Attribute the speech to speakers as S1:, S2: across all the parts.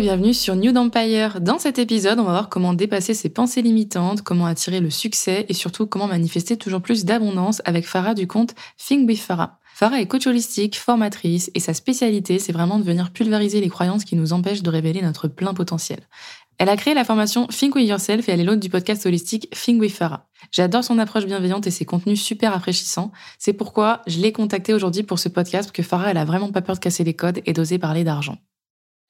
S1: Bienvenue sur New Empire. Dans cet épisode, on va voir comment dépasser ses pensées limitantes, comment attirer le succès et surtout comment manifester toujours plus d'abondance avec Farah du compte Think with Farah. Farah est coach holistique, formatrice et sa spécialité, c'est vraiment de venir pulvériser les croyances qui nous empêchent de révéler notre plein potentiel. Elle a créé la formation Think with Yourself et elle est l'hôte du podcast holistique Think with Farah. J'adore son approche bienveillante et ses contenus super rafraîchissants. C'est pourquoi je l'ai contactée aujourd'hui pour ce podcast parce que Farah, elle a vraiment pas peur de casser les codes et d'oser parler d'argent.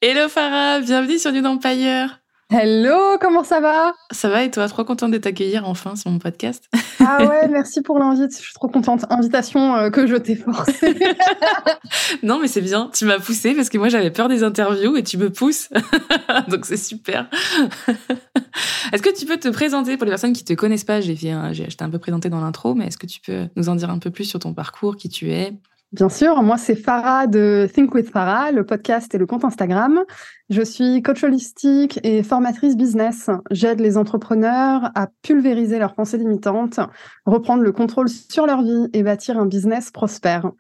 S1: Hello Farah, bienvenue sur New Empire.
S2: Hello, comment ça va?
S1: Ça va et toi? Trop contente de t'accueillir enfin sur mon podcast.
S2: Ah ouais, merci pour l'invite. Je suis trop contente. Invitation euh, que je t'ai forcée.
S1: non, mais c'est bien. Tu m'as poussée parce que moi j'avais peur des interviews et tu me pousses. Donc c'est super. est-ce que tu peux te présenter pour les personnes qui te connaissent pas? J'ai je t'ai un peu présenté dans l'intro, mais est-ce que tu peux nous en dire un peu plus sur ton parcours, qui tu es?
S2: Bien sûr, moi c'est Farah de Think with Farah, le podcast et le compte Instagram. Je suis coach holistique et formatrice business. J'aide les entrepreneurs à pulvériser leurs pensées limitantes, reprendre le contrôle sur leur vie et bâtir un business prospère.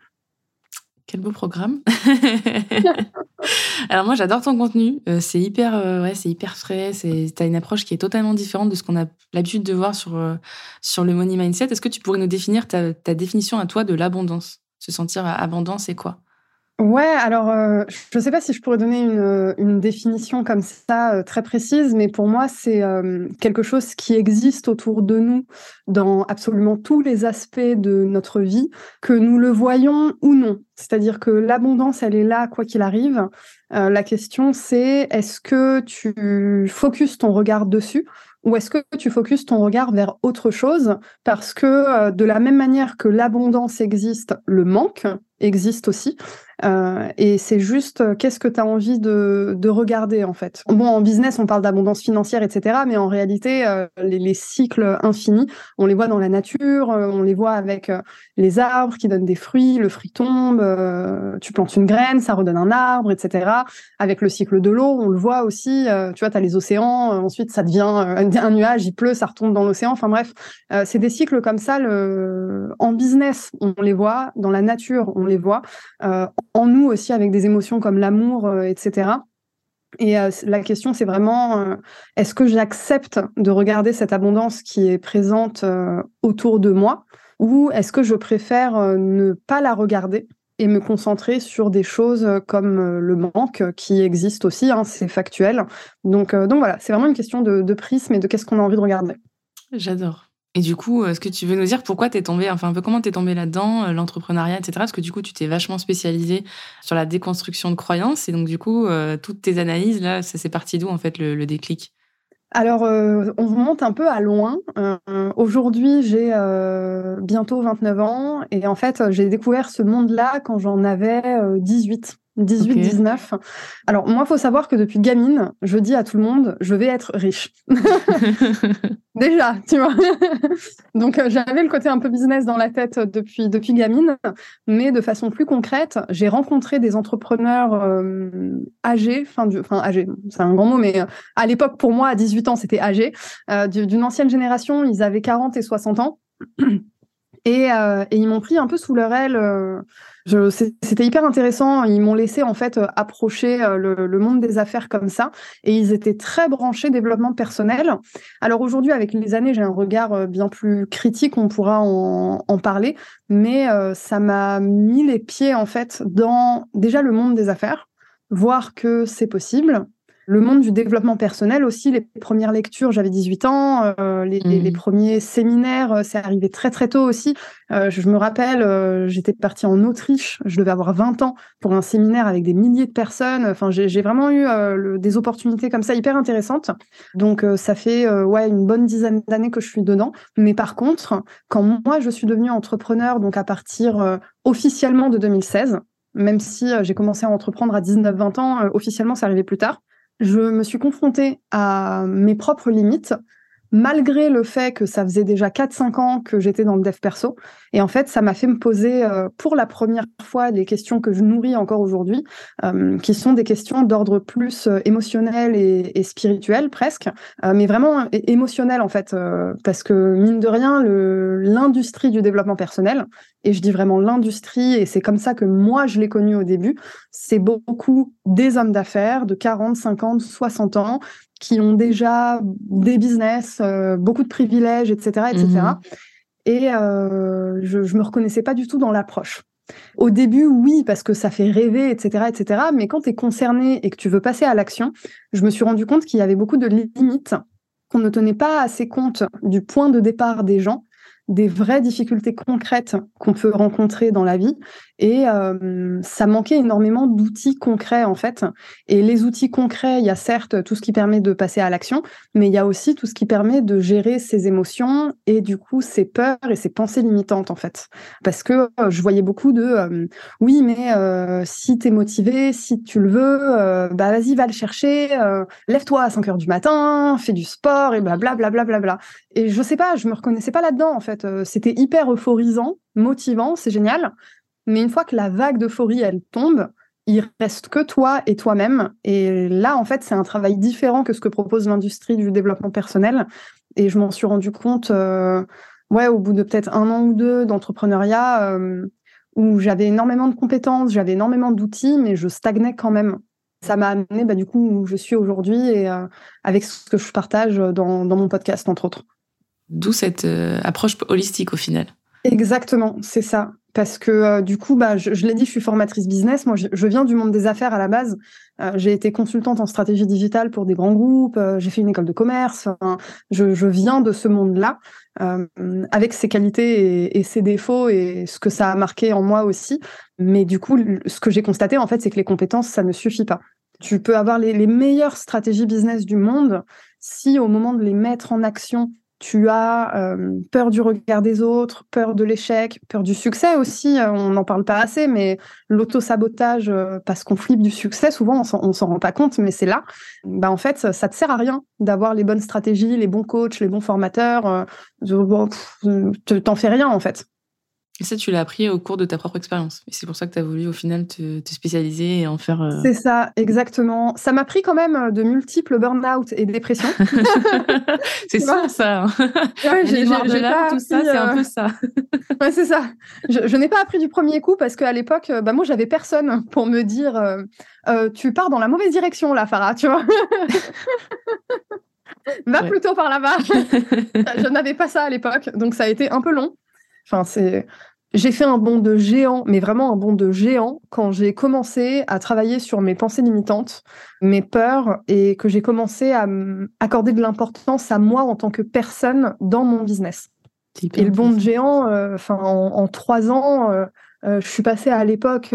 S1: Quel beau programme. Alors moi j'adore ton contenu, euh, c'est hyper euh, ouais, hyper frais, c'est tu as une approche qui est totalement différente de ce qu'on a l'habitude de voir sur euh, sur le money mindset. Est-ce que tu pourrais nous définir ta définition à toi de l'abondance? Se sentir abondant, c'est quoi?
S2: Ouais, alors euh, je ne sais pas si je pourrais donner une, une définition comme ça euh, très précise, mais pour moi c'est euh, quelque chose qui existe autour de nous dans absolument tous les aspects de notre vie, que nous le voyons ou non. C'est-à-dire que l'abondance, elle est là quoi qu'il arrive. la question c'est est-ce que tu focuses ton regard dessus ou est-ce que tu focuses ton regard vers autre chose? Parce que euh, de la même manière que l'abondance existe, le manque existe aussi. Euh, et c'est juste euh, qu'est-ce que tu as envie de, de, regarder en fait? Bon, en business, on parle d'abondance financière, etc. Mais en réalité, euh, les, les, cycles infinis, on les voit dans la nature, euh, on les voit avec les arbres qui donnent des fruits, le fruit tombe, tu plantes une graine, ça redonne un arbre, etc. Avec le cycle de l'eau, on le voit aussi. tu vois, tu as les océans, ensuite ça devient un nuage, il pleut, ça retombe dans l'océan. Enfin bref, c'est des cycles comme ça. Le... En business, on les voit, dans la nature, on les voit en nous aussi avec des émotions comme l'amour, euh, etc. Et euh, la question, c'est vraiment, euh, est-ce que j'accepte de regarder cette abondance qui est présente autour de moi? Ou est-ce que je préfère ne pas la regarder et me concentrer sur des choses comme le manque qui existe aussi, hein, c'est factuel. Donc, donc voilà, c'est vraiment une question de, de prisme et de qu'est-ce qu'on a envie de regarder.
S1: J'adore. Et du coup, est-ce que tu veux nous dire pourquoi t'es tombé, enfin un peu comment t'es tombé là-dedans, euh, l'entrepreneuriat, etc. Parce que du coup, tu t'es vachement spécialisé sur la déconstruction de croyances, et donc du coup, euh, toutes tes analyses là, ça c'est parti d'où en fait le, déclic?
S2: Alors, euh, on remonte un peu à loin. Aujourd'hui, j'ai bientôt 29 ans et en fait, j'ai découvert ce monde-là quand j'en avais 18. 18, 19. Alors, moi, il faut savoir que depuis gamine, je dis à tout le monde, je vais être riche. Déjà, tu vois. Donc, euh, j'avais le côté un peu business dans la tête depuis, depuis gamine, mais de façon plus concrète, j'ai rencontré des entrepreneurs euh, âgés, enfin, enfin âgés, c'est un grand mot, mais euh, à l'époque, pour moi, à 18 ans, c'était âgé, d'une ancienne génération, ils avaient 40 et 60 ans. Et, et ils m'ont pris un peu sous leur aile c'était hyper intéressant. Ils m'ont laissé en fait approcher euh, le, monde des affaires comme ça, et ils étaient très branchés développement personnel. Alors aujourd'hui, avec les années, j'ai un regard euh, bien plus critique. On pourra en, parler, mais euh, ça m'a mis les pieds en fait dans déjà le monde des affaires, voir que c'est possible, le monde du développement personnel aussi, les premières lectures, j'avais 18 ans, euh, les, les, mmh. premiers séminaires, euh, c'est arrivé très très tôt aussi. Euh, je, me rappelle, euh, j'étais partie en Autriche, je devais avoir 20 ans pour un séminaire avec des milliers de personnes. Enfin, j'ai vraiment eu le, des opportunités comme ça hyper intéressantes. Donc, ça fait ouais une bonne dizaine d'années que je suis dedans. Mais par contre, quand moi je suis devenue entrepreneur, donc à partir officiellement de 2016, même si j'ai commencé à entreprendre à 19-20 ans, officiellement, ça arrivait plus tard je me suis confrontée à mes propres limites, malgré le fait que ça faisait déjà 4-5 ans que j'étais dans le dev perso. Et en fait, ça m'a fait me poser euh, pour la première fois des questions que je nourris encore aujourd'hui, euh, qui sont des questions d'ordre plus euh, émotionnel et, et, spirituel presque, mais vraiment émotionnel en fait, parce que mine de rien, l'industrie du développement personnel, et je dis vraiment l'industrie, et c'est comme ça que moi je l'ai connu au début, c'est beaucoup des hommes d'affaires de 40, 50, 60 ans qui ont déjà des business, euh, beaucoup de privilèges, etc., etc. Et mhm. euh, je, je me reconnaissais pas du tout dans l'approche. Au début, oui, parce que ça fait rêver, etc., etc. Mais quand tu es concerné et que tu veux passer à l'action, je me suis rendu compte qu'il y avait beaucoup de limites, qu'on ne tenait pas assez compte du point de départ des gens des vraies difficultés concrètes qu'on peut rencontrer dans la vie. Et euh, ça manquait énormément d'outils concrets, en fait. Et les outils concrets, il y a certes tout ce qui permet de passer à l'action, mais il y a aussi tout ce qui permet de gérer ses émotions et du coup ses peurs et ses pensées limitantes, en fait. Parce que euh, je voyais beaucoup de euh, oui, mais si tu es motivé, si tu le veux, bah vas-y, va le chercher, lève-toi à 5 heures du matin, fais du sport et blablabla. Bla, bla, bla, et je sais pas, je me reconnaissais pas là-dedans, en fait. Euh, c'était hyper euphorisant, motivant, c'est génial. Mais une fois que la vague d'euphorie, elle tombe, il reste que toi et toi-même. Et là, en fait, c'est un travail différent que ce que propose l'industrie du développement personnel. Et je m'en suis rendu compte, euh, ouais, au bout de peut-être un an ou deux d'entrepreneuriat, euh, où j'avais énormément de compétences, j'avais énormément d'outils, mais je stagnais quand même. Ça m'a amené, bah, du coup, où je suis aujourd'hui et avec ce que je partage dans mon podcast, entre autres.
S1: D'où cette euh, approche holistique au final.
S2: Exactement, c'est ça. Parce que euh, du coup, bah, je, l'ai dit, je suis formatrice business. Moi, je, viens du monde des affaires à la base. Euh, j'ai été consultante en stratégie digitale pour des grands groupes. j'ai fait une école de commerce. Je, viens de ce monde-là, avec ses qualités et, ses défauts et ce que ça a marqué en moi aussi. Mais du coup, ce que j'ai constaté, en fait, c'est que les compétences, ça ne suffit pas. Tu peux avoir les meilleures stratégies business du monde si au moment de les mettre en action, tu as euh, peur du regard des autres, peur de l'échec, peur du succès aussi, euh, on n'en parle pas assez, mais l'auto-sabotage euh, parce qu'on flippe du succès, souvent on s'en rend pas compte, mais c'est là. Bah, en fait, ça, te sert à rien d'avoir les bonnes stratégies, les bons coachs, les bons formateurs. Tu t'en fais rien en fait.
S1: Et ça, tu l'as appris au cours de ta propre expérience. Et c'est pour ça que tu as voulu au final te, spécialiser et en faire. Euh,
S2: c'est ça, exactement. Ça m'a pris quand même euh, de multiples burn-out et dépressions.
S1: c'est ça, ça. Ouais, j'ai tout ça, c'est un peu ça.
S2: ouais, c'est ça. Je, n'ai pas appris du premier coup parce qu'à l'époque, bah, moi, j'avais personne pour me dire euh, tu pars dans la mauvaise direction là, Farah, tu vois. Va plutôt par là-bas. je n'avais pas ça à l'époque, donc ça a été un peu long. Enfin, c'est j'ai fait un bond de géant, mais vraiment un bond de géant, quand j'ai commencé à travailler sur mes pensées limitantes, mes peurs, et que j'ai commencé à accorder de l'importance à moi en tant que personne dans mon business. Et le bond de géant, euh, enfin, en, trois ans, euh, euh, je suis passée à l'époque,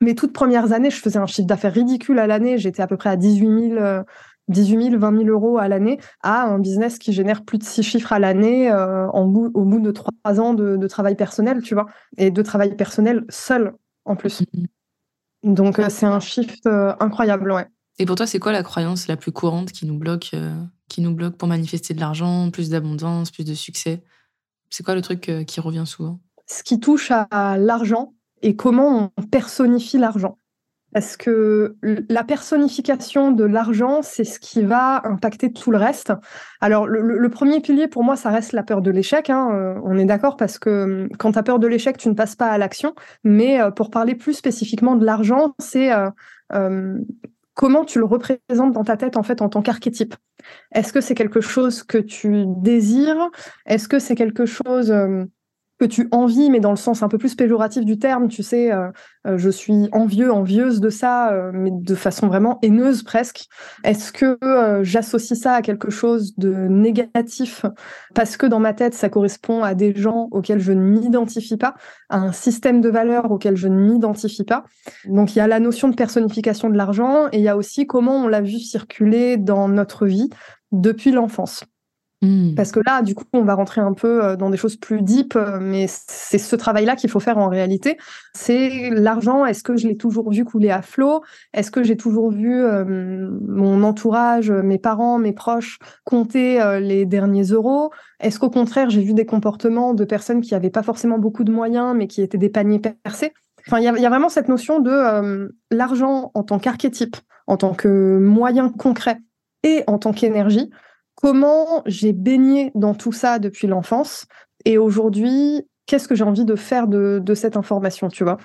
S2: mes toutes premières années, je faisais un chiffre d'affaires ridicule à l'année. J'étais à peu près à 18 000 18 000, 20 000 euros à l'année à un business qui génère plus de six chiffres à l'année euh, au bout de trois ans de, travail personnel, tu vois, et de travail personnel seul en plus. Mm-hmm. Donc euh, c'est un shift euh, incroyable, ouais.
S1: Et pour toi, c'est quoi la croyance la plus courante qui nous bloque, qui nous bloque pour manifester de l'argent, plus d'abondance, plus de succès? C'est quoi le truc qui revient souvent?
S2: Ce qui touche à l'argent et comment on personnifie l'argent parce que la personnification de l'argent, c'est ce qui va impacter tout le reste. Alors, le, premier pilier, pour moi, ça reste la peur de l'échec. Hein. Euh, on est d'accord parce que hum, quand tu as peur de l'échec, tu ne passes pas à l'action. Mais euh, pour parler plus spécifiquement de l'argent, c'est euh, hum, comment tu le représentes dans ta tête en fait en tant qu'archétype. Est-ce que c'est quelque chose que tu désires? Est-ce que c'est quelque chose hum, que tu envies, mais dans le sens un peu plus péjoratif du terme, tu sais, euh, euh, je suis envieux, envieuse de ça, euh, mais de façon vraiment haineuse presque. Est-ce que j'associe ça à quelque chose de négatif? Parce que dans ma tête, ça correspond à des gens auxquels je ne m'identifie pas, à un système de valeurs auquel je ne m'identifie pas. Donc il y a la notion de personnification de l'argent et il y a aussi comment on l'a vu circuler dans notre vie depuis l'enfance. Hmm. Parce que là, du coup, on va rentrer un peu euh, dans des choses plus deep, euh, mais c'est ce travail-là qu'il faut faire en réalité. C'est l'argent, est-ce que je l'ai toujours vu couler à flot? Est-ce que j'ai toujours vu euh, mon entourage, mes parents, mes proches compter les derniers euros? Est-ce qu'au contraire, j'ai vu des comportements de personnes qui n'avaient pas forcément beaucoup de moyens, mais qui étaient des paniers percés? Enfin, il y, a vraiment cette notion de l'argent en tant qu'archétype, en tant que moyen concret et en tant qu'énergie comment j'ai baigné dans tout ça depuis l'enfance et aujourd'hui, qu'est-ce que j'ai envie de faire de, cette information, tu vois?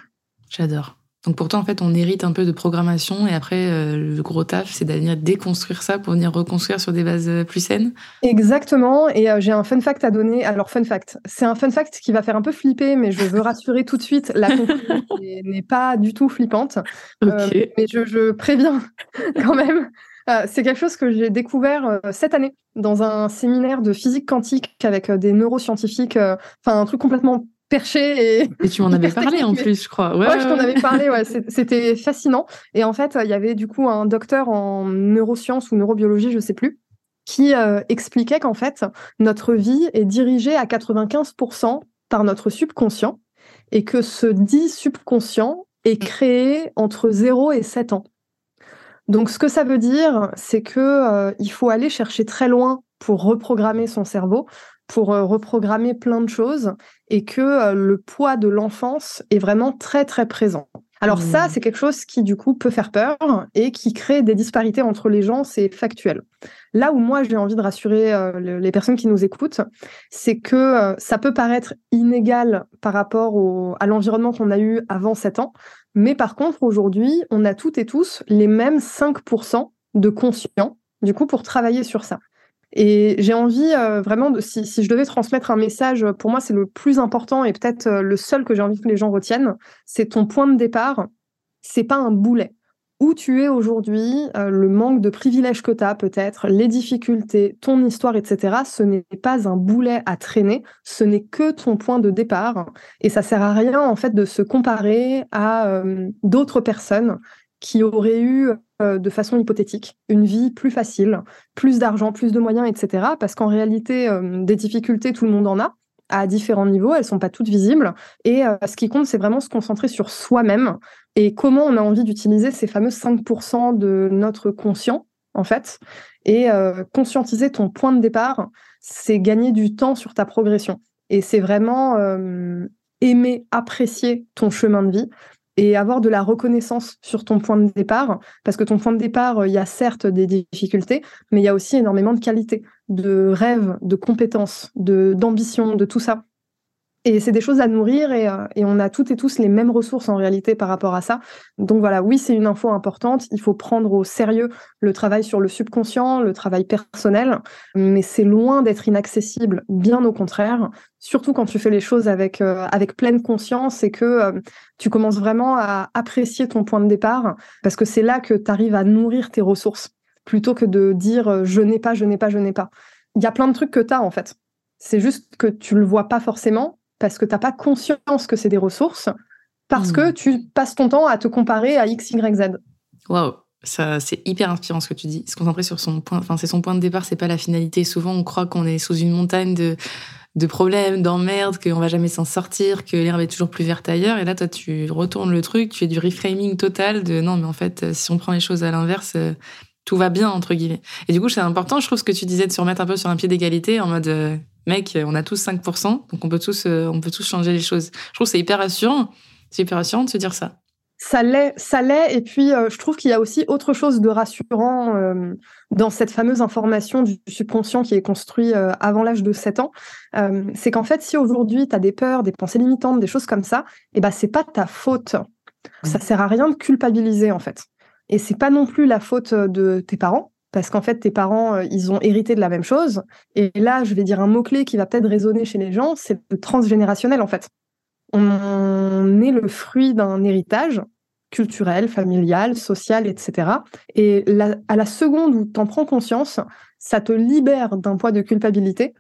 S1: J'adore. Donc pour toi, en fait, on hérite un peu de programmation et après, euh, le gros taf, c'est d'aller déconstruire ça pour venir reconstruire sur des bases euh, plus saines?
S2: Exactement. Et euh, j'ai un fun fact à donner. Alors, fun fact, c'est un fun fact qui va faire un peu flipper, mais je veux rassurer tout de suite, la conclusion n'est pas du tout flippante. mais je, je préviens quand même euh, c'est quelque chose que j'ai découvert euh, cette année dans un séminaire de physique quantique avec euh, des neuroscientifiques, enfin un truc complètement perché
S1: et. Et tu m'en avais parlé en plus, je crois.
S2: Ouais, ouais, je t'en avais parlé. Ouais, c'était fascinant. Et en fait, il y avait du coup un docteur en neurosciences ou neurobiologie, je sais plus, qui expliquait qu'en fait notre vie est dirigée à 95% par notre subconscient et que ce dit subconscient est créé entre 0 et 7 ans. Donc, ce que ça veut dire, c'est que euh, il faut aller chercher très loin pour reprogrammer son cerveau, pour euh, reprogrammer plein de choses, et que euh, le poids de l'enfance est vraiment très très présent. Alors ça, mmh. c'est quelque chose qui du coup peut faire peur et qui crée des disparités entre les gens, c'est factuel. Là où moi j'ai envie de rassurer les personnes qui nous écoutent, c'est que ça peut paraître inégal par rapport à l'environnement qu'on a eu avant 7 ans, mais par contre, aujourd'hui, on a toutes et tous les mêmes 5% de conscients, du coup, pour travailler sur ça. Et j'ai envie euh, vraiment, de, si, je devais transmettre un message, pour moi, c'est le plus important et peut-être euh, le seul que j'ai envie que les gens retiennent, c'est ton point de départ, c'est pas un boulet où tu es aujourd'hui, euh, le manque de privilèges que tu as peut-être, les difficultés, ton histoire, etc., ce n'est pas un boulet à traîner, ce n'est que ton point de départ. Et ça sert à rien, en fait, de se comparer à euh, d'autres personnes qui auraient eu, euh, de façon hypothétique, une vie plus facile, plus d'argent, plus de moyens, etc. Parce qu'en réalité, des difficultés, tout le monde en a à différents niveaux, elles sont pas toutes visibles. Et ce qui compte, c'est vraiment se concentrer sur soi-même et comment on a envie d'utiliser ces fameux 5% de notre conscient, en fait. Et euh, conscientiser ton point de départ, c'est gagner du temps sur ta progression. Et c'est vraiment euh, aimer, apprécier ton chemin de vie et avoir de la reconnaissance sur ton point de départ, parce que ton point de départ, il y a certes des difficultés, mais il y a aussi énormément de qualités, de rêves, de compétences, de d'ambition, de tout ça. Et c'est des choses à nourrir euh, et, on a toutes et tous les mêmes ressources en réalité par rapport à ça. Donc voilà, oui, c'est une info importante. Il faut prendre au sérieux le travail sur le subconscient, le travail personnel, mais c'est loin d'être inaccessible, bien au contraire. Surtout quand tu fais les choses avec, euh, avec pleine conscience et que euh, tu commences vraiment à apprécier ton point de départ, parce que c'est là que tu arrives à nourrir tes ressources, plutôt que de dire je n'ai pas, je n'ai pas, je n'ai pas. Il y a plein de trucs que tu as en fait. C'est juste que tu le vois pas forcément parce que tu n'as pas conscience que c'est des ressources, parce que hmm. tu passes ton temps à te comparer à X, Y, Z.
S1: Waouh, ça c'est hyper inspirant ce que tu dis. Se concentrer sur son point, enfin c'est son point de départ, c'est pas la finalité. Souvent on croit qu'on est sous une montagne de de problèmes, d'emmerdes, qu'on va jamais s'en sortir, que l'herbe est toujours plus verte ailleurs. Et là, toi, tu retournes le truc, tu fais du reframing total de non, mais en fait, si on prend les choses à l'inverse, euh, tout va bien, entre guillemets. Et du coup, c'est important, je trouve, ce que tu disais de se remettre un peu sur un pied d'égalité en mode, euh, mec, on a tous 5%, donc on peut tous, euh, on peut tous changer les choses. Je trouve que c'est hyper rassurant. C'est hyper rassurant de se dire ça.
S2: Ça l'est, ça l'est. Et puis, euh, je trouve qu'il y a aussi autre chose de rassurant euh, dans cette fameuse information du subconscient qui est construit avant l'âge de 7 ans. c'est qu'en fait, si aujourd'hui, tu as des peurs, des pensées limitantes, des choses comme ça, et eh ben, c'est pas ta faute. Ça sert à rien de culpabiliser, en fait. Et c'est pas non plus la faute de tes parents parce qu'en fait, tes parents, euh, ils ont hérité de la même chose. Et là, je vais dire un mot-clé qui va peut-être résonner chez les gens, c'est le transgénérationnel, en fait. On est le fruit d'un héritage culturel, familial, social, etc. Et à la seconde où tu en prends conscience, ça te libère d'un poids de culpabilité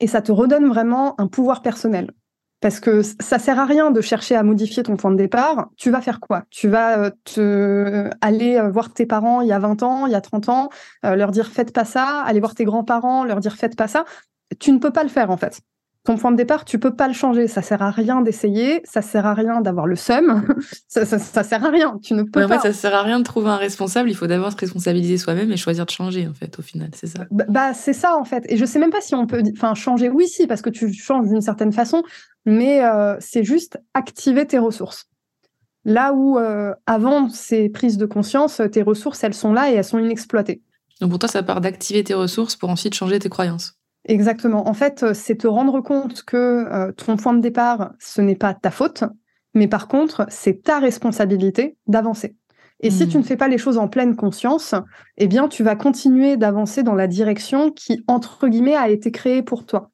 S2: et ça te redonne vraiment un pouvoir personnel. Parce que ça sert à rien de chercher à modifier ton point de départ. Tu vas faire quoi? Tu vas euh, te aller euh, voir tes parents il y a 20 ans, il y a 30 ans, euh, leur dire faites pas ça, aller voir tes grands-parents, leur dire faites pas ça. Tu ne peux pas le faire en fait ton point de départ, tu peux pas le changer. Ça sert à rien d'essayer, ça sert à rien d'avoir le seum, ça, ça, sert à rien. Tu ne peux
S1: pas. En fait, ça sert à rien de trouver un responsable. Il faut d'abord se responsabiliser soi-même et choisir de changer, en fait, au final, c'est ça.
S2: Bah, bah, c'est ça, en fait. Et je sais même pas si on peut, enfin, changer. Oui, si, parce que tu changes d'une certaine façon, mais euh, c'est juste activer tes ressources. Là où euh, avant ces prises de conscience, tes ressources, elles sont là et elles sont inexploitées.
S1: Donc pour toi, ça part d'activer tes ressources pour ensuite changer tes croyances.
S2: Exactement. En fait, euh, c'est te rendre compte que euh, ton point de départ, ce n'est pas ta faute, mais par contre, c'est ta responsabilité d'avancer. Et si tu ne hmm. fais pas les choses en pleine conscience, eh bien, tu vas continuer d'avancer dans la direction qui, entre guillemets, a été créée pour toi.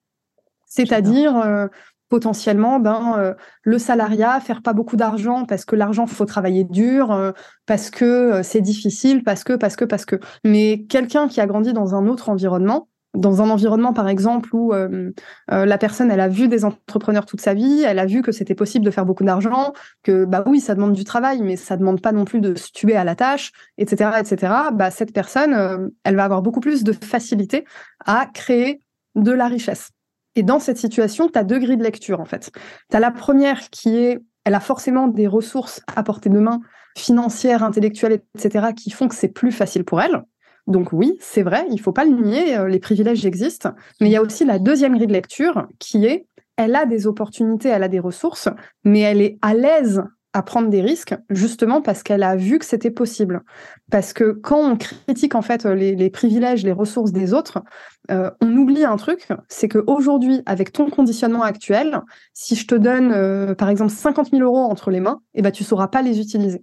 S2: C'est-à-dire, euh, potentiellement, ben, le salariat, faire pas beaucoup d'argent parce que l'argent, faut travailler dur, parce que c'est difficile, parce que, parce que, parce que. Mais quelqu'un qui a grandi dans un autre environnement, dans un environnement, par exemple, où euh, euh, la personne, elle a vu des entrepreneurs toute sa vie, elle a vu que c'était possible de faire beaucoup d'argent, que bah oui, ça demande du travail, mais ça demande pas non plus de se tuer à la tâche, etc., etc. Bah cette personne, euh, elle va avoir beaucoup plus de facilité à créer de la richesse. Et dans cette situation, tu as deux grilles de lecture en fait. Tu as la première qui est, elle a forcément des ressources à portée de main, financières, intellectuelles, etc., qui font que c'est plus facile pour elle. Donc oui, c'est vrai, il faut pas le nier, euh, les privilèges existent, mais il y a aussi la deuxième grille de lecture qui est, elle a des opportunités, elle a des ressources, mais elle est à l'aise à prendre des risques, justement parce qu'elle a vu que c'était possible. Parce que quand on critique en fait les, privilèges, les ressources des autres, euh, on oublie un truc, c'est qu'aujourd'hui, avec ton conditionnement actuel, si je te donne euh, par exemple 50 000 euros entre les mains, eh ben, tu sauras pas les utiliser.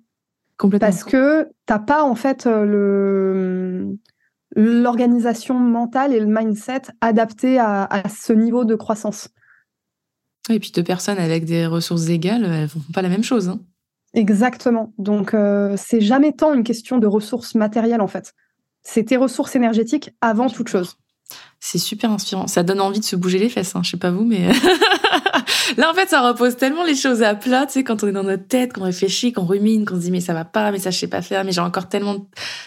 S2: Parce que t'as pas en fait euh, le l'organisation mentale et le mindset adapté à, ce niveau de croissance.
S1: Et puis deux personnes avec des ressources égales, elles font pas la même chose. Hein.
S2: Exactement. Donc euh, c'est jamais tant une question de ressources matérielles en fait. C'est tes ressources énergétiques avant toute chose.
S1: C'est super inspirant. Ça donne envie de se bouger les fesses. Hein. Je sais pas vous, mais là en fait ça repose tellement les choses à plat. Tu sais quand on est dans notre tête, qu'on réfléchit, qu'on rumine, qu'on se dit mais ça va pas, mais ça je sais pas faire, mais j'ai encore tellement. Tu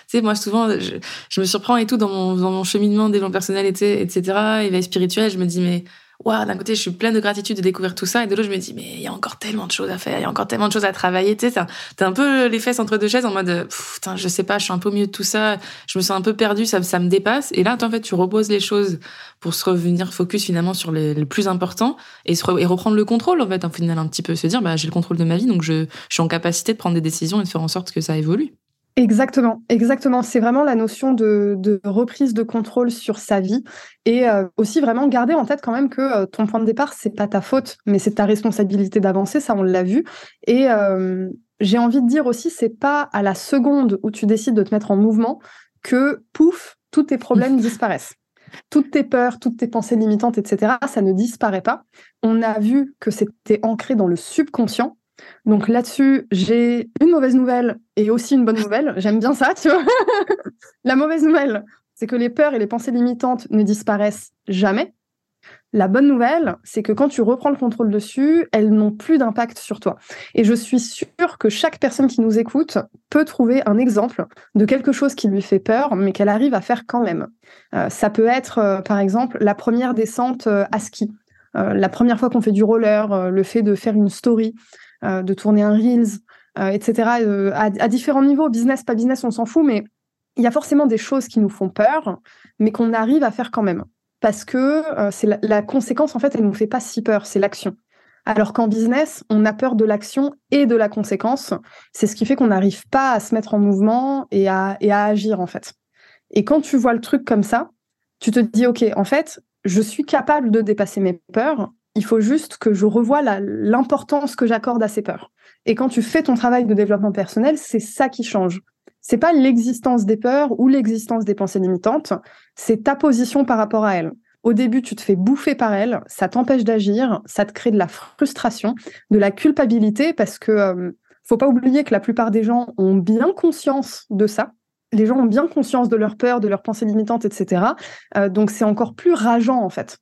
S1: sais moi souvent je, me surprends et tout dans mon, dans mon cheminement développement personnel, etc. Éveil spirituel, je me dis mais waouh, d'un côté, je suis pleine de gratitude de découvrir tout ça, et de l'autre, je me dis, mais il y a encore tellement de choses à faire, il y a encore tellement de choses à travailler. Tu sais, t'as un peu les fesses entre deux chaises en mode, putain, je sais pas, je suis un peu au milieu de tout ça, je me sens un peu perdue, ça, ça me dépasse. Et là, en fait, tu reposes les choses pour se revenir focus finalement sur les, le plus important et, se et reprendre le contrôle, en fait, en final, un petit peu se dire, bah, j'ai le contrôle de ma vie, donc je, je suis en capacité de prendre des décisions et de faire en sorte que ça évolue.
S2: Exactement, exactement. C'est vraiment la notion de, reprise de contrôle sur sa vie et euh, aussi vraiment garder en tête quand même que euh, ton point de départ c'est pas ta faute, mais c'est ta responsabilité d'avancer. Ça, on l'a vu. Et euh, j'ai envie de dire aussi, c'est pas à la seconde où tu décides de te mettre en mouvement que pouf, tous tes problèmes disparaissent. Toutes tes peurs, toutes tes pensées limitantes, etc., ça ne disparaît pas. On a vu que c'était ancré dans le subconscient donc là-dessus, j'ai une mauvaise nouvelle et aussi une bonne nouvelle. J'aime bien ça, tu vois. la mauvaise nouvelle, c'est que les peurs et les pensées limitantes ne disparaissent jamais. La bonne nouvelle, c'est que quand tu reprends le contrôle dessus, elles n'ont plus d'impact sur toi. Et je suis sûre que chaque personne qui nous écoute peut trouver un exemple de quelque chose qui lui fait peur, mais qu'elle arrive à faire quand même. Euh, ça peut être, euh, par exemple, la première descente euh, à ski, la première fois qu'on fait du roller, le fait de faire une story, de tourner un Reels, euh, etc. Euh, à, différents niveaux, business, pas business, on s'en fout, mais il y a forcément des choses qui nous font peur, mais qu'on arrive à faire quand même. Parce que c'est la, conséquence, en fait, elle ne nous fait pas si peur, c'est l'action. Alors qu'en business, on a peur de l'action et de la conséquence. C'est ce qui fait qu'on n'arrive pas à se mettre en mouvement et à, et à agir, en fait. Et quand tu vois le truc comme ça, tu te dis, OK, en fait, je suis capable de dépasser mes peurs il faut juste que je revoie l'importance que j'accorde à ces peurs. Et quand tu fais ton travail de développement personnel, c'est ça qui change. c'est pas l'existence des peurs ou l'existence des pensées limitantes, c'est ta position par rapport à elles. Au début, tu te fais bouffer par elles, ça t'empêche d'agir, ça te crée de la frustration, de la culpabilité, parce que euh, faut pas oublier que la plupart des gens ont bien conscience de ça. Les gens ont bien conscience de leurs peurs, de leurs pensées limitantes, etc. Euh, donc c'est encore plus rageant en fait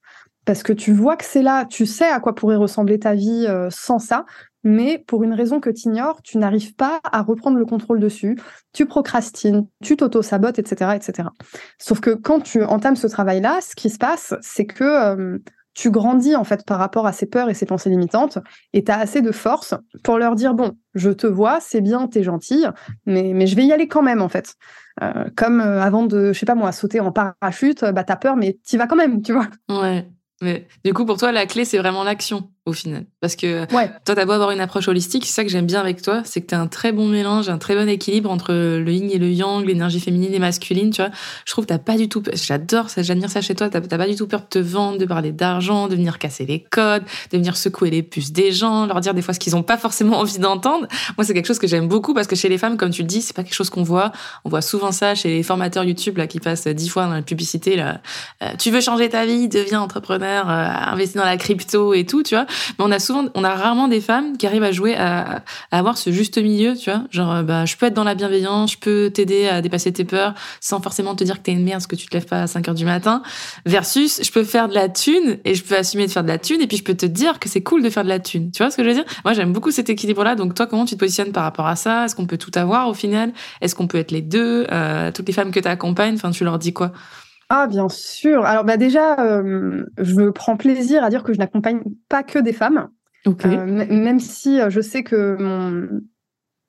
S2: parce que tu vois que c'est là, tu sais à quoi pourrait ressembler ta vie euh, sans ça, mais pour une raison que tu ignores, tu n'arrives pas à reprendre le contrôle dessus, tu procrastines, tu t'auto-sabotes, etc., etc. Sauf que quand tu entames ce travail-là, ce qui se passe, c'est que euh, tu grandis en fait par rapport à ces peurs et ces pensées limitantes, et tu as assez de force pour leur dire, bon, je te vois, c'est bien, t'es gentille, mais, mais je vais y aller quand même en fait. Euh, comme avant de, je sais pas moi, sauter en parachute, bah t'as peur, mais t'y vas quand même, tu vois.
S1: Ouais. Mais du coup, pour toi, la clé, c'est vraiment l'action au final. Parce que
S2: ouais.
S1: toi, t'as beau avoir une approche holistique, c'est ça que j'aime bien avec toi, c'est que t'as un très bon mélange, un très bon équilibre entre le yin et le yang, l'énergie féminine et masculine, tu vois. Je trouve que t'as pas du tout, j'adore ça, j'admire ça chez toi, t'as pas du tout peur de te vendre, de parler d'argent, de venir casser les codes, de venir secouer les puces des gens, leur dire des fois ce qu'ils ont pas forcément envie d'entendre. Moi, c'est quelque chose que j'aime beaucoup parce que chez les femmes, comme tu le dis, c'est pas quelque chose qu'on voit. On voit souvent ça chez les formateurs YouTube, là, qui passent dix fois dans la publicité, là. Euh, tu veux changer ta vie, deviens entrepreneur, euh, investis dans la crypto et tout, tu vois. Mais on a souvent on a rarement des femmes qui arrivent à jouer, à, avoir ce juste milieu, tu vois. Genre, euh, bah, je peux être dans la bienveillance, je peux t'aider à dépasser tes peurs sans forcément te dire que t'es une merde parce que tu te lèves pas à 5 heures du matin. Versus, je peux faire de la thune et je peux assumer de faire de la thune et puis je peux te dire que c'est cool de faire de la thune. Tu vois ce que je veux dire? Moi, j'aime beaucoup cet équilibre-là. Donc, toi, comment tu te positionnes par rapport à ça? Est-ce qu'on peut tout avoir au final? Est-ce qu'on peut être les deux? Euh, toutes les femmes que tu accompagnes, enfin, tu leur dis quoi?
S2: Ah, bien sûr. Alors, bah déjà, euh, je prends plaisir à dire que je n'accompagne pas que des femmes. Euh, même si euh, je sais que mon,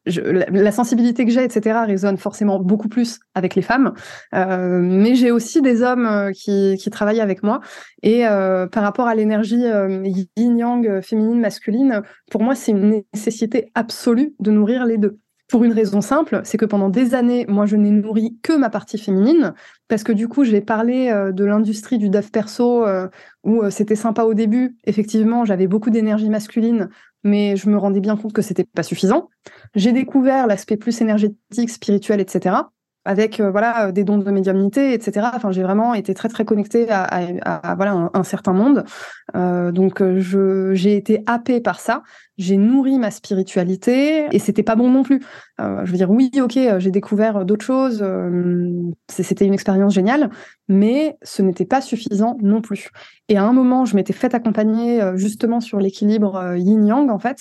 S2: la, sensibilité que j'ai, etc., résonne forcément beaucoup plus avec les femmes. Euh, mais j'ai aussi des hommes qui, qui, travaillent avec moi. Et par rapport à l'énergie yin-yang, féminine, masculine, pour moi, c'est une nécessité absolue de nourrir les deux. Pour une raison simple, c'est que pendant des années, moi, je n'ai nourri que ma partie féminine, parce que du coup, j'ai parlé euh, de l'industrie du dev perso, euh, où euh, c'était sympa au début. Effectivement, j'avais beaucoup d'énergie masculine, mais je me rendais bien compte que c'était pas suffisant. J'ai découvert l'aspect plus énergétique, spirituel, etc avec euh, voilà euh, des dons de médiumnité, etc. Enfin, j'ai vraiment été très très connectée à, voilà un, certain monde. Euh, donc, je j'ai été happée par ça. J'ai nourri ma spiritualité et c'était pas bon non plus. Je veux dire, oui, ok, j'ai découvert d'autres choses. c'était une expérience géniale, mais ce n'était pas suffisant non plus. Et à un moment, je m'étais fait accompagner justement sur l'équilibre yin-yang en fait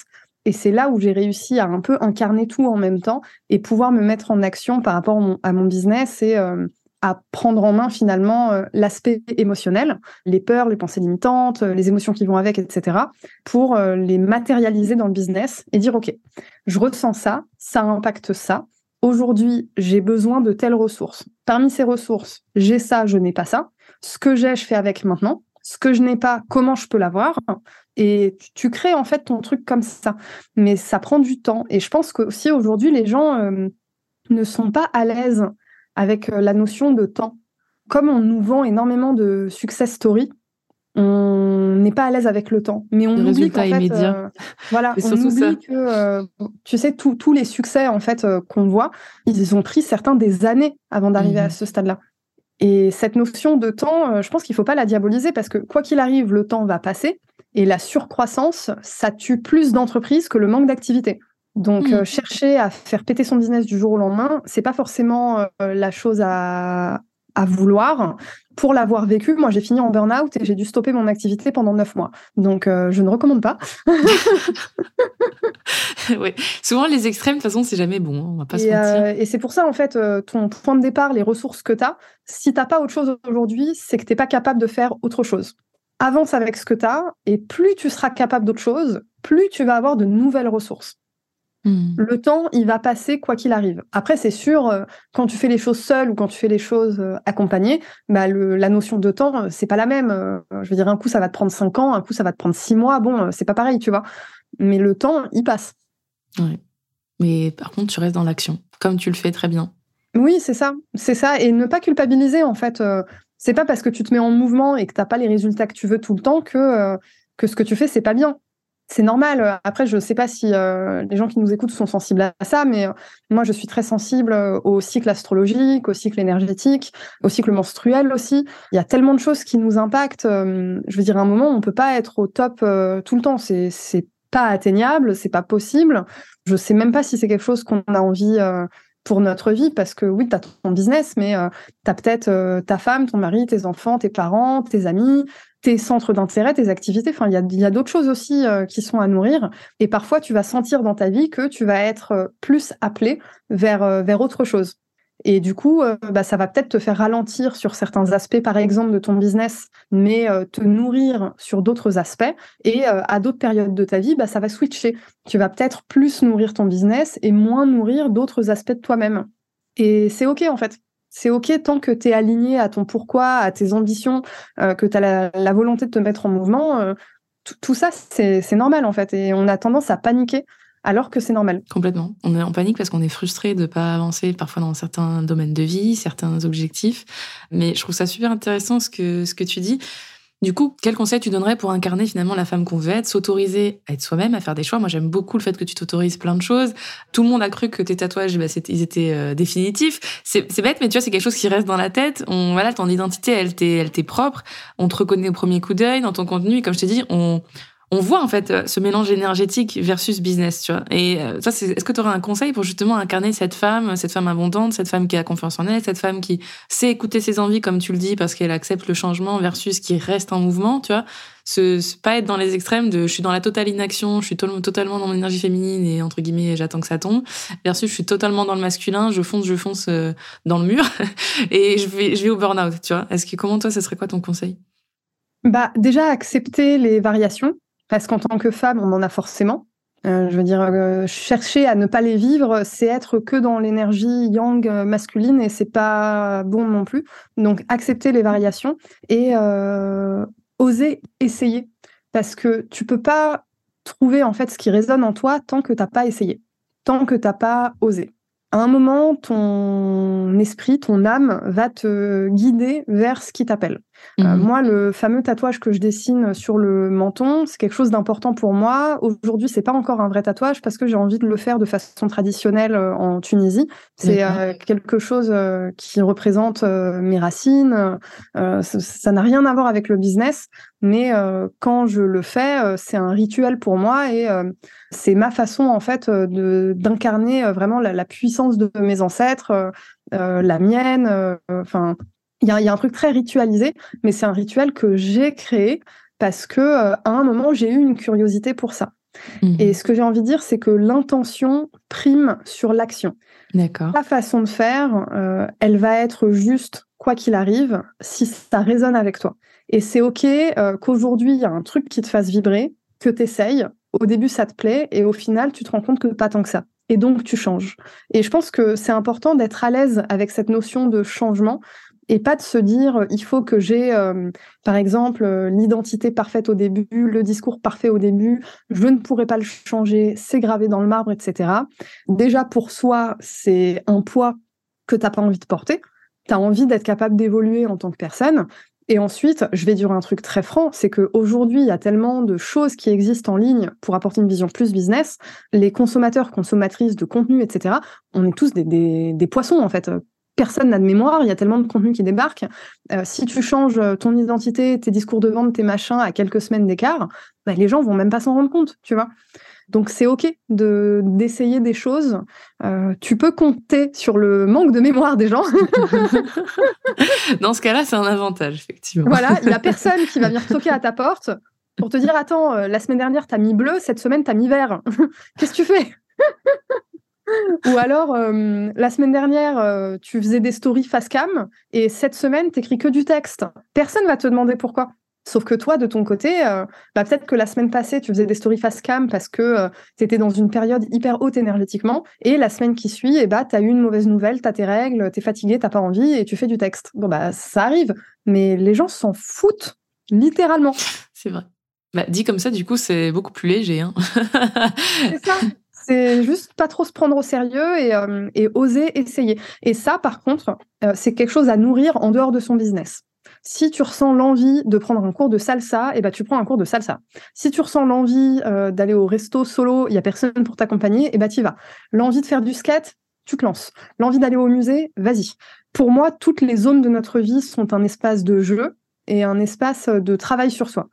S2: et c'est là où j'ai réussi à un peu incarner tout en même temps et pouvoir me mettre en action par rapport à mon business et euh, à prendre en main finalement euh, l'aspect émotionnel, les peurs, les pensées limitantes, euh, les émotions qui vont avec, etc., pour les matérialiser dans le business et dire, OK, je ressens ça, ça impacte ça. Aujourd'hui, j'ai besoin de telles ressources. Parmi ces ressources, j'ai ça, je n'ai pas ça. Ce que j'ai, je fais avec maintenant ce que je n'ai pas, comment je peux l'avoir? Et tu, crées en fait ton truc comme ça. Mais ça prend du temps. Et je pense qu'aussi aujourd'hui, les gens euh, ne sont pas à l'aise avec euh, la notion de temps. Comme on nous vend énormément de success story, on n'est pas à l'aise avec le temps. Mais on oublie qu'en fait, euh, voilà, on oublie que, tu sais, tous les succès en fait qu'on voit, ils ont pris certains des années avant d'arriver à mmh ce stade-là. Et cette notion de temps, euh, je pense qu'il ne faut pas la diaboliser parce que quoi qu'il arrive, le temps va passer et la surcroissance, ça tue plus d'entreprises que le manque d'activité. Donc, euh, mmh. chercher à faire péter son business du jour au lendemain, c'est pas forcément euh, la chose à, à vouloir. Pour l'avoir vécu, moi j'ai fini en burn-out et j'ai dû stopper mon activité pendant neuf mois. Donc euh, je ne recommande pas.
S1: oui. Souvent les extrêmes, de toute façon, c'est jamais bon. Hein, on va pas
S2: et,
S1: se mentir.
S2: Euh, et c'est pour ça, en fait, euh, ton point de départ, les ressources que tu as, si tu n'as pas autre chose aujourd'hui, c'est que tu n'es pas capable de faire autre chose. Avance avec ce que tu as et plus tu seras capable d'autre chose, plus tu vas avoir de nouvelles ressources. Hmm. Le temps, il va passer quoi qu'il arrive. Après, c'est sûr, euh, quand tu fais les choses seul ou quand tu fais les choses euh, accompagnées, bah, la notion de temps, euh, c'est pas la même. je veux dire, un coup, ça va te prendre cinq ans, un coup, ça va te prendre six mois. Bon, c'est pas pareil, tu vois. Mais le temps, il passe.
S1: Ouais. Mais par contre, tu restes dans l'action, comme tu le fais très bien.
S2: Oui, c'est ça. C'est ça. Et ne pas culpabiliser, en fait. c'est pas parce que tu te mets en mouvement et que t'as pas les résultats que tu veux tout le temps que, que ce que tu fais, c'est pas bien c'est normal. Après, je ne sais pas si euh, les gens qui nous écoutent sont sensibles à ça, mais euh, moi, je suis très sensible euh, au cycle astrologique, au cycle énergétique, au cycle menstruel aussi. Il y a tellement de choses qui nous impactent. je veux dire, à un moment, on ne peut pas être au top tout le temps. C'est pas atteignable, c'est pas possible. Je sais même pas si c'est quelque chose qu'on a envie pour notre vie, parce que oui, tu as ton business, mais tu as peut-être ta femme, ton mari, tes enfants, tes parents, tes amis, tes centres d'intérêt, tes activités. Enfin, il y a, y a d'autres choses aussi euh, qui sont à nourrir. Et parfois, tu vas sentir dans ta vie que tu vas être euh, plus appelé vers, euh, vers autre chose. Et du coup, bah, ça va peut-être te faire ralentir sur certains aspects, par exemple, de ton business, mais te nourrir sur d'autres aspects. Et à d'autres périodes de ta vie, bah, ça va switcher. Tu vas peut-être plus nourrir ton business et moins nourrir d'autres aspects de toi-même. Et c'est OK, en fait. C'est OK tant que tu es aligné à ton pourquoi, à tes ambitions, euh, que tu as la, volonté de te mettre en mouvement. Euh, tout ça, c'est normal en fait. Et on a tendance à paniquer alors que c'est normal.
S1: Complètement. On est en panique parce qu'on est frustré de ne pas avancer parfois dans certains domaines de vie, certains objectifs. Mais je trouve ça super intéressant ce que, ce que tu dis. Du coup, quel conseil tu donnerais pour incarner finalement la femme qu'on veut être, s'autoriser à être soi-même, à faire des choix? Moi, j'aime beaucoup le fait que tu t'autorises plein de choses. Tout le monde a cru que tes tatouages, bah, ils étaient euh, définitifs. C'est bête, mais tu vois, c'est quelque chose qui reste dans la tête. On, voilà, ton identité, elle t'est propre. On te reconnaît au premier coup d'œil dans ton contenu. Et comme je t'ai dit, on, on voit en fait euh, ce mélange énergétique versus business, tu vois. Et euh, ça, est-ce que tu aurais un conseil pour justement incarner cette femme, cette femme abondante, cette femme qui a confiance en elle, cette femme qui sait écouter ses envies, comme tu le dis, parce qu'elle accepte le changement versus qui reste en mouvement, tu vois? Ce, pas être dans les extrêmes de je suis dans la totale inaction, je suis totalement dans mon énergie féminine et entre guillemets j'attends que ça tombe, versus je suis totalement dans le masculin, je fonce, je fonce euh, dans le mur et je vais, je vais au burn-out, tu vois? Est-ce que comment toi, ça serait quoi ton conseil?
S2: Bah, déjà accepter les variations parce qu'en tant que femme, on en a forcément. Euh, je veux dire, euh, chercher à ne pas les vivre, c'est être que dans l'énergie yang euh, masculine et c'est pas bon non plus. Donc, accepter les variations et oser essayer. Parce que tu peux pas trouver en fait ce qui résonne en toi tant que t'as pas essayé, tant que t'as pas osé à un moment, ton esprit, ton âme va te guider vers ce qui t'appelle. Euh, mhm. moi, le fameux tatouage que je dessine sur le menton, c'est quelque chose d'important pour moi. Aujourd'hui, c'est pas encore un vrai tatouage parce que j'ai envie de le faire de façon traditionnelle euh, en Tunisie. C'est euh, quelque chose qui représente mes racines. ça n'a rien à voir avec le business, mais quand je le fais, c'est un rituel pour moi et c'est ma façon en fait d'incarner vraiment la, puissance de mes ancêtres, la mienne. Enfin, il y, a un truc très ritualisé, mais c'est un rituel que j'ai créé parce que à un moment j'ai eu une curiosité pour ça. Mmh. Et ce que j'ai envie de dire, c'est que l'intention prime sur l'action.
S1: D'accord.
S2: La façon de faire, elle va être juste quoi qu'il arrive, si ça résonne avec toi. Et c'est OK qu'aujourd'hui, il y a un truc qui te fasse vibrer, que tu essayes, au début ça te plaît et au final tu te rends compte que pas tant que ça. Et donc tu changes. Et je pense que c'est important d'être à l'aise avec cette notion de changement et pas de se dire il faut que j'ai euh, par exemple euh, l'identité parfaite au début, le discours parfait au début, je ne pourrai pas le changer, c'est gravé dans le marbre, etc. Déjà pour soi, c'est un poids que tu n'as pas envie de porter. Tu as envie d'être capable d'évoluer en tant que personne. Et ensuite, je vais dire un truc très franc, c'est qu'aujourd'hui, il y a tellement de choses qui existent en ligne pour apporter une vision plus business. Les consommateurs, consommatrices de contenu, etc., on est tous des, poissons, en fait. Personne n'a de mémoire, il y a tellement de contenu qui débarque. Euh, si tu changes ton identité, tes discours de vente, tes machins à quelques semaines d'écart, bah, les gens vont même pas s'en rendre compte, tu vois. Donc c'est ok de d'essayer des choses. Euh, tu peux compter sur le manque de mémoire des gens.
S1: Dans ce cas-là, c'est un avantage effectivement.
S2: Voilà, il y a personne qui va venir toquer à ta porte pour te dire attends, euh, la semaine dernière t'as mis bleu, cette semaine t'as mis vert. Qu'est-ce que tu fais? Ou alors, euh, la semaine dernière, tu faisais des stories face cam et cette semaine, t'écris que du texte. Personne va te demander pourquoi. Sauf que toi, de ton côté, euh, bah, peut-être que la semaine passée, tu faisais des stories face cam parce que euh, tu étais dans une période hyper haute énergétiquement. Et la semaine qui suit, eh bah, tu as eu une mauvaise nouvelle, tu as tes règles, tu es fatigué, tu pas envie et tu fais du texte. Bon, bah, ça arrive. Mais les gens s'en foutent, littéralement.
S1: C'est vrai. Bah, dit comme ça, du coup, c'est beaucoup plus léger. Hein.
S2: c'est ça. C'est juste pas trop se prendre au sérieux et, euh, oser essayer. Et ça, par contre, c'est quelque chose à nourrir en dehors de son business. Si tu ressens l'envie de prendre un cours de salsa, eh ben, tu prends un cours de salsa. Si tu ressens l'envie euh, d'aller au resto solo, il y a personne pour t'accompagner, eh ben, tu y vas. L'envie de faire du skate, tu te lances. L'envie d'aller au musée, vas-y. Pour moi, toutes les zones de notre vie sont un espace de jeu et un espace de travail sur soi.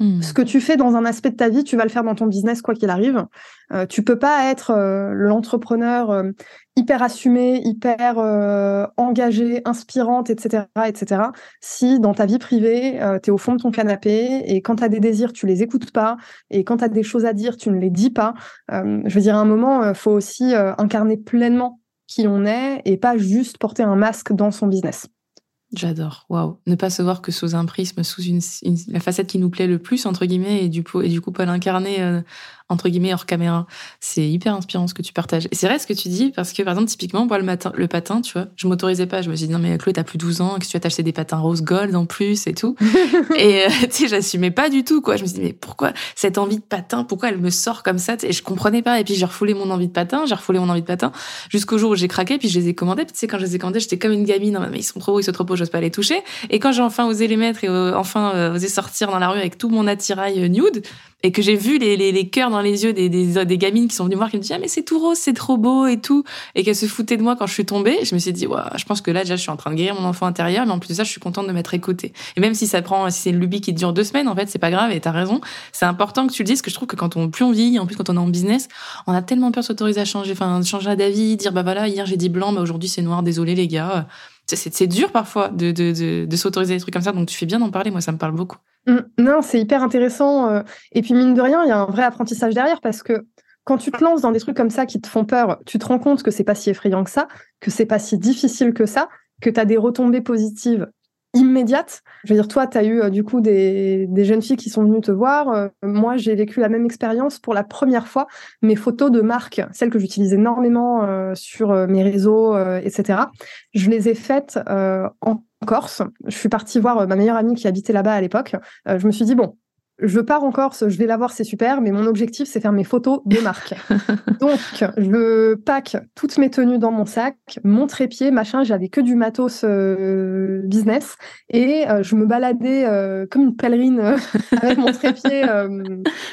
S2: Hmm. Ce que tu fais dans un aspect de ta vie, tu vas le faire dans ton business quoi qu'il arrive. Euh, tu peux pas être euh, l'entrepreneur euh, hyper assumé, hyper euh, engagé, inspirante, etc., etc. Si dans ta vie privée, tu es au fond de ton canapé et quand tu as des désirs, tu les écoutes pas et quand tu as des choses à dire, tu ne les dis pas. je veux dire, à un moment, faut aussi incarner pleinement qui on est et pas juste porter un masque dans son business.
S1: J'adore, waouh. Ne pas se voir que sous un prisme, sous une, la facette qui nous plaît le plus, entre guillemets, et du, et du coup pas l'incarner euh, entre guillemets hors caméra. C'est hyper inspirant ce que tu partages. Et c'est vrai ce que tu dis parce que par exemple typiquement moi le matin le patin, tu vois, je m'autorisais pas, je me suis dit non mais Chloé t'as plus 12 ans, que tu vas t'acheter des patins rose gold en plus et tout? et euh, tu sais j'assumais pas du tout quoi. Je me suis dit mais pourquoi cette envie de patin, pourquoi elle me sort comme ça? Et je comprenais pas et puis j'ai refoulé mon envie de patin, j'ai refoulé mon envie de patin jusqu'au jour où j'ai craqué puis je les ai commandés, puis tu sais quand je les ai commandés, j'étais comme une gamine, non mais ils sont trop beaux, ils sont trop beaux, j'ose pas les toucher. Et quand j'ai enfin osé les mettre et euh, enfin euh, osé sortir dans la rue avec tout mon attirail nude, et que j'ai vu les, les, les, cœurs dans les yeux des, des, des, gamines qui sont venues voir qui me disaient ah mais c'est tout rose c'est trop beau et tout. Et qu'elles se foutaient de moi quand je suis tombée. Je me suis dit ouais, je pense que là déjà je suis en train de guérir mon enfant intérieur mais en plus de ça je suis contente de m'être écoutée. Et même si ça prend si c'est une lubie qui dure deux semaines en fait c'est pas grave et t'as raison. C'est important que tu le dises que je trouve que quand on plus on vit en plus quand on est en business on a tellement peur de s'autoriser à changer enfin changer d'avis dire bah voilà hier j'ai dit blanc bah aujourd'hui c'est noir désolé les gars. C'est dur parfois de, de, de, de s'autoriser des trucs comme ça donc tu fais bien d'en parler moi ça me parle beaucoup
S2: non, c'est hyper intéressant. Euh, et puis, mine de rien, il y a un vrai apprentissage derrière parce que quand tu te lances dans des trucs comme ça qui te font peur, tu te rends compte que c'est pas si effrayant que ça, que c'est pas si difficile que ça, que tu as des retombées positives immédiates. Je veux dire, toi, tu as eu euh, du coup des, jeunes filles qui sont venues te voir. Euh, moi, j'ai vécu la même expérience pour la première fois. Mes photos de marque, celles que j'utilise énormément sur mes réseaux, etc., je les ai faites en Corse. Je suis partie voir euh, ma meilleure amie qui habitait là-bas à l'époque. Euh, je me suis dit, bon, je pars en Corse, je vais la voir, c'est super, mais mon objectif, c'est faire mes photos de marque. Donc, je pack toutes mes tenues dans mon sac, mon trépied, machin, j'avais que du matos euh, business, et euh, je me baladais euh, comme une pèlerine avec mon trépied,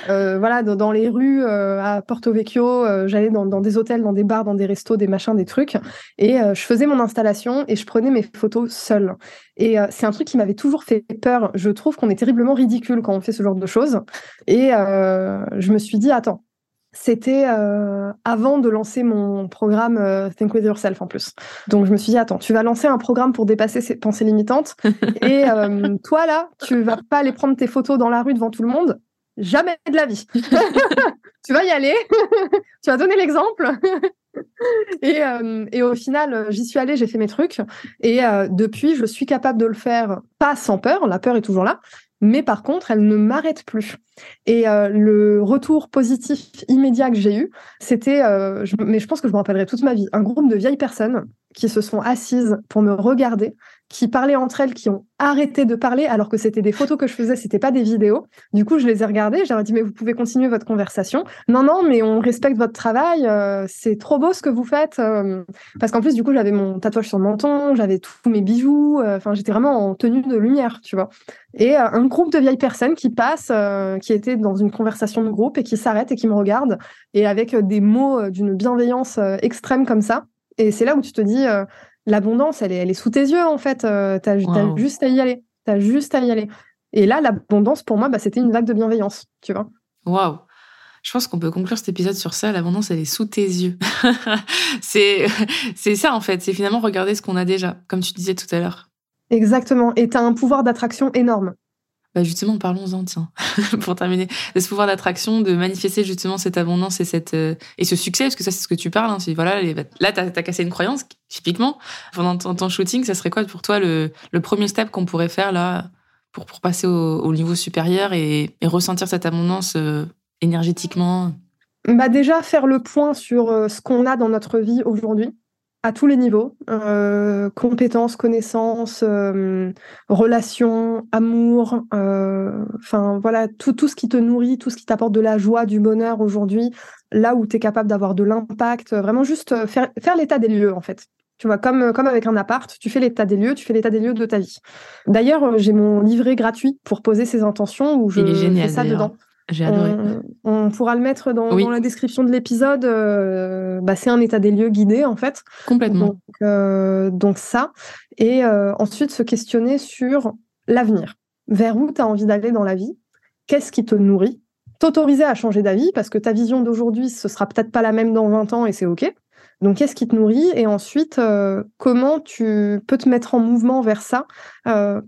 S2: voilà, dans, les rues à Porto Vecchio, j'allais dans, dans, des hôtels, dans des bars, dans des restos, des machins, des trucs, et je faisais mon installation et je prenais mes photos seule. Et c'est un truc qui m'avait toujours fait peur. Je trouve qu'on est terriblement ridicule quand on fait ce genre de choses. Et euh, je me suis dit, attends, c'était euh, avant de lancer mon programme euh, Think With Yourself en plus. Donc je me suis dit, attends, tu vas lancer un programme pour dépasser ces pensées limitantes. et toi, là, tu vas pas aller prendre tes photos dans la rue devant tout le monde. Jamais de la vie. tu vas y aller. tu vas donner l'exemple. Et, et, au final, j'y suis allée, j'ai fait mes trucs. Et depuis, je suis capable de le faire, pas sans peur, la peur est toujours là, mais par contre, elle ne m'arrête plus. Et euh, le retour positif immédiat que j'ai eu, c'était, euh, mais je pense que je me rappellerai toute ma vie, un groupe de vieilles personnes qui se sont assises pour me regarder, qui parlaient entre elles, qui ont arrêté de parler alors que c'était des photos que je faisais, c'était pas des vidéos. Du coup, je les ai regardées, je leur ai dit mais vous pouvez continuer votre conversation. Non non, mais on respecte votre travail, euh, c'est trop beau ce que vous faites. parce qu'en plus du coup, j'avais mon tatouage sur le menton, j'avais tous mes bijoux, enfin j'étais vraiment en tenue de lumière, tu vois. Et un groupe de vieilles personnes qui passent, qui étaient dans une conversation de groupe et qui s'arrêtent et qui me regardent et avec des mots d'une bienveillance extrême comme ça. Et c'est là où tu te dis, l'abondance, elle est, elle est sous tes yeux en fait. tu as, juste à y aller. Tu as juste à y aller. Et là, l'abondance, pour moi, bah, c'était une vague de bienveillance, tu vois.
S1: Waouh je pense qu'on peut conclure cet épisode sur ça. L'abondance, elle est sous tes yeux. c'est, c'est ça, en fait. C'est finalement regarder ce qu'on a déjà, comme tu disais tout à l'heure.
S2: Exactement. Et tu as un pouvoir d'attraction énorme.
S1: Bah justement, parlons-en, tiens, pour terminer, de ce pouvoir d'attraction, de manifester justement cette abondance et, cette, euh, et ce succès, parce que ça, c'est ce que tu parles. Hein, voilà, là, tu as, cassé une croyance, typiquement. Pendant ton, shooting, ça serait quoi pour toi le, le premier step qu'on pourrait faire là pour, pour passer au, niveau supérieur et, ressentir cette abondance euh, énergétiquement?
S2: Bah Déjà, faire le point sur euh, ce qu'on a dans notre vie aujourd'hui à tous les niveaux, euh, compétences, connaissances, euh, relations, amour, euh, enfin voilà, tout, tout ce qui te nourrit, tout ce qui t'apporte de la joie, du bonheur aujourd'hui, là où tu es capable d'avoir de l'impact, vraiment juste faire, faire l'état des lieux en fait. Tu vois, comme, comme avec un appart, tu fais l'état des lieux, tu fais l'état des lieux de ta vie. D'ailleurs, j'ai mon livret gratuit pour poser ses intentions où je fais ça dedans.
S1: J'ai adoré.
S2: On, pourra le mettre dans, la description de l'épisode. Euh, bah, c'est un état des lieux guidé, en fait.
S1: Complètement.
S2: Donc, euh, donc ça. Et euh, ensuite, se questionner sur l'avenir. Vers où tu as envie d'aller dans la vie? Qu'est-ce qui te nourrit? T'autoriser à changer d'avis parce que ta vision d'aujourd'hui, ce sera peut-être pas la même dans 20 ans et c'est OK. Donc, qu'est-ce qui te nourrit? Et ensuite, comment tu peux te mettre en mouvement vers ça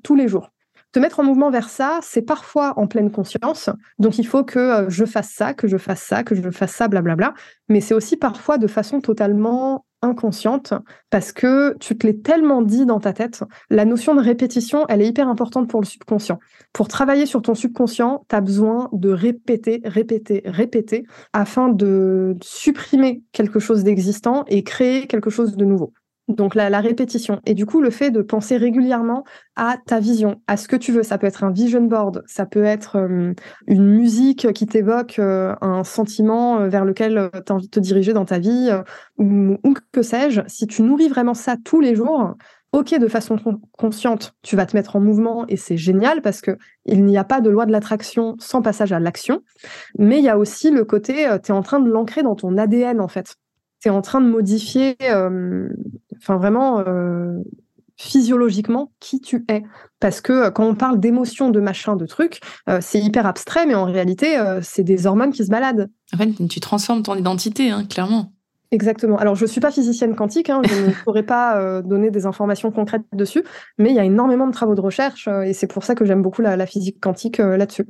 S2: tous les jours? Te mettre en mouvement vers ça, c'est parfois en pleine conscience. Donc il faut que euh, je fasse ça, que je fasse ça, que je fasse ça, blablabla. Mais c'est aussi parfois de façon totalement inconsciente parce que tu te l'es tellement dit dans ta tête. La notion de répétition, elle est hyper importante pour le subconscient. Pour travailler sur ton subconscient, tu as besoin de répéter, répéter, répéter afin de supprimer quelque chose d'existant et créer quelque chose de nouveau. Donc la, répétition. Et du coup, le fait de penser régulièrement à ta vision, à ce que tu veux. Ça peut être un vision board, ça peut être euh, une musique qui t'évoque euh, un sentiment euh, vers lequel tu as envie de te diriger dans ta vie, ou, que sais-je. Si tu nourris vraiment ça tous les jours, ok, de façon consciente, tu vas te mettre en mouvement et c'est génial parce que il n'y a pas de loi de l'attraction sans passage à l'action. Mais il y a aussi le côté, tu es en train de l'ancrer dans ton ADN en fait tu es en train de modifier, enfin vraiment euh, physiologiquement qui tu es. Parce que euh, quand on parle d'émotions, de machin, de trucs, c'est hyper abstrait, mais en réalité, c'est des hormones qui se baladent.
S1: En fait, tu transformes ton identité, hein, clairement.
S2: Exactement. Alors, je ne suis pas physicienne quantique, hein, je ne pourrais pas donner des informations concrètes dessus, mais il y a énormément de travaux de recherche et c'est pour ça que j'aime beaucoup la, physique quantique là-dessus.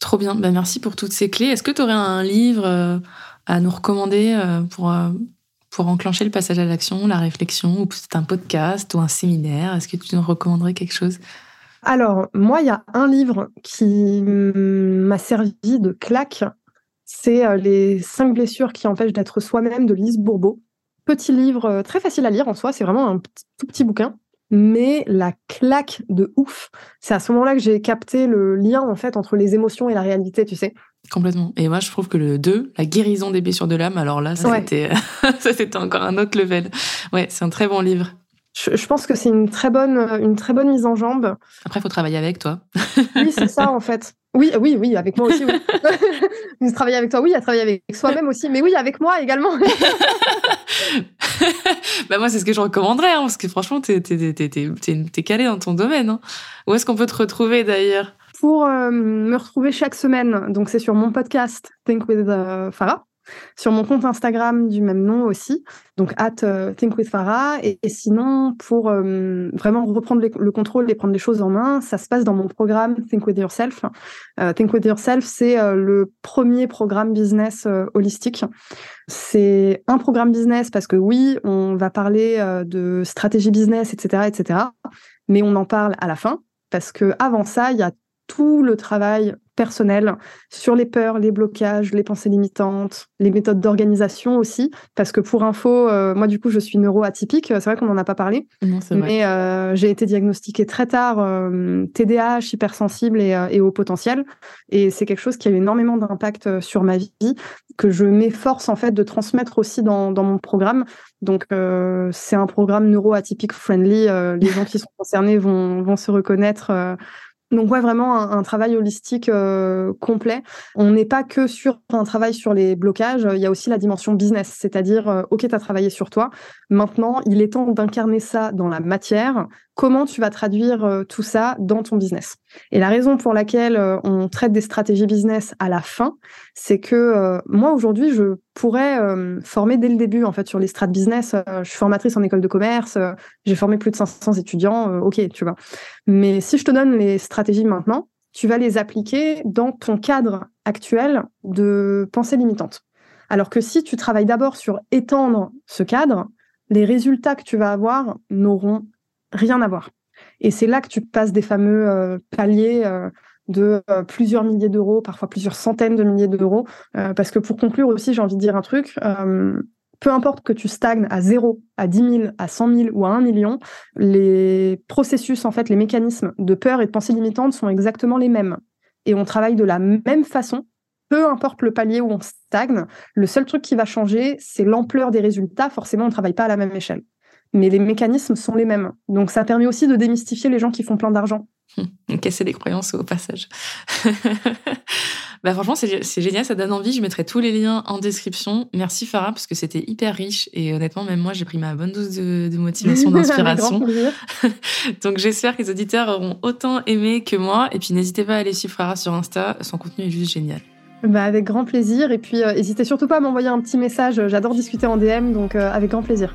S1: Trop bien. Ben, merci pour toutes ces clés. Est-ce que tu aurais un livre à nous recommander euh, pour, euh, pour enclencher le passage à l'action, la réflexion, ou c'est un podcast ou un séminaire Est-ce que tu nous recommanderais quelque chose?
S2: Alors, moi, il y a un livre qui m'a servi de claque. C'est euh, Les cinq blessures qui empêchent d'être soi-même de Lise Bourbeau. Petit livre très facile à lire en soi, c'est vraiment un tout petit bouquin mais la claque de ouf, c'est à ce moment-là que j'ai capté le lien en fait entre les émotions et la réalité, tu sais.
S1: Complètement. Et moi, je trouve que le 2, la guérison des blessures de l'âme, alors là, ça c'était encore un autre level. Ouais, c'est un très bon livre.
S2: Je, pense que c'est une très bonne, une très bonne mise en jambe.
S1: Après, il faut travailler avec toi.
S2: oui, c'est ça en fait. Oui, oui, oui, avec moi aussi. Oui. travailler avec toi, oui, à travailler avec soi-même aussi, mais oui, avec moi également.
S1: bah moi, c'est ce que je recommanderais, hein, parce que franchement, t'es es, calé dans ton domaine. Hein. Où est-ce qu'on peut te retrouver d'ailleurs?
S2: Pour euh, me retrouver chaque semaine, donc c'est sur mon podcast Think with uh, Farah sur mon compte Instagram du même nom aussi, donc at euh, Think with Farah. Et, sinon, pour euh, vraiment reprendre le contrôle et prendre les choses en main, ça se passe dans mon programme Think with Yourself. Euh, Think with Yourself, c'est le premier programme business holistique. C'est un programme business parce que oui, on va parler de stratégie business, etc., etc. Mais on en parle à la fin parce que avant ça, il y a tout le travail personnel sur les peurs, les blocages, les pensées limitantes, les méthodes d'organisation aussi. Parce que pour info, euh, moi du coup, je suis neuroatypique. C'est vrai qu'on n'en a pas parlé. mais euh, j'ai été diagnostiquée très tard TDAH, euh, hypersensible et, et, haut potentiel. Et c'est quelque chose qui a eu énormément d'impact sur ma vie, que je m'efforce en fait de transmettre aussi dans, dans mon programme. Donc c'est un programme neuroatypique friendly. les gens qui sont concernés vont, vont se reconnaître donc ouais, vraiment un, travail holistique euh, complet. On n'est pas que sur un travail sur les blocages, il y a aussi la dimension business, c'est-à-dire, euh, ok, tu as travaillé sur toi, maintenant il est temps d'incarner ça dans la matière, comment tu vas traduire euh, tout ça dans ton business. Et la raison pour laquelle euh, on traite des stratégies business à la fin, c'est que euh, moi aujourd'hui, je pourrais former dès le début en fait sur les strat business. je suis formatrice en école de commerce, j'ai formé plus de 500 étudiants, ok, tu vois. Mais si je te donne les stratégies maintenant, tu vas les appliquer dans ton cadre actuel de pensée limitante. Alors que si tu travailles d'abord sur étendre ce cadre, les résultats que tu vas avoir n'auront rien à voir. Et c'est là que tu passes des fameux euh, paliers euh, de euh, plusieurs milliers d'euros, parfois plusieurs centaines de milliers d'euros. parce que pour conclure aussi, j'ai envie de dire un truc. peu importe que tu stagnes à 0, à 10 000, à 100 000 ou à 1 million, les processus, en fait, les mécanismes de peur et de pensée limitante sont exactement les mêmes. Et on travaille de la même façon peu importe le palier où on stagne, le seul truc qui va changer, c'est l'ampleur des résultats. Forcément, on ne travaille pas à la même échelle. Mais les mécanismes sont les mêmes. Donc ça permet aussi de démystifier les gens qui font plein d'argent.
S1: Casser des croyances au passage. bah franchement, c'est génial, ça donne envie. Je mettrai tous les liens en description. Merci Farah, parce que c'était hyper riche. Et honnêtement, même moi, j'ai pris ma bonne dose de, de motivation, d'inspiration. Donc j'espère que les auditeurs auront autant aimé que moi. Et puis n'hésitez pas à aller suivre Farah sur Insta. Son contenu est juste génial.
S2: Bah, avec grand plaisir. Et puis, euh, n'hésitez surtout pas à m'envoyer un petit message. J'adore discuter en DM, donc euh, avec grand plaisir.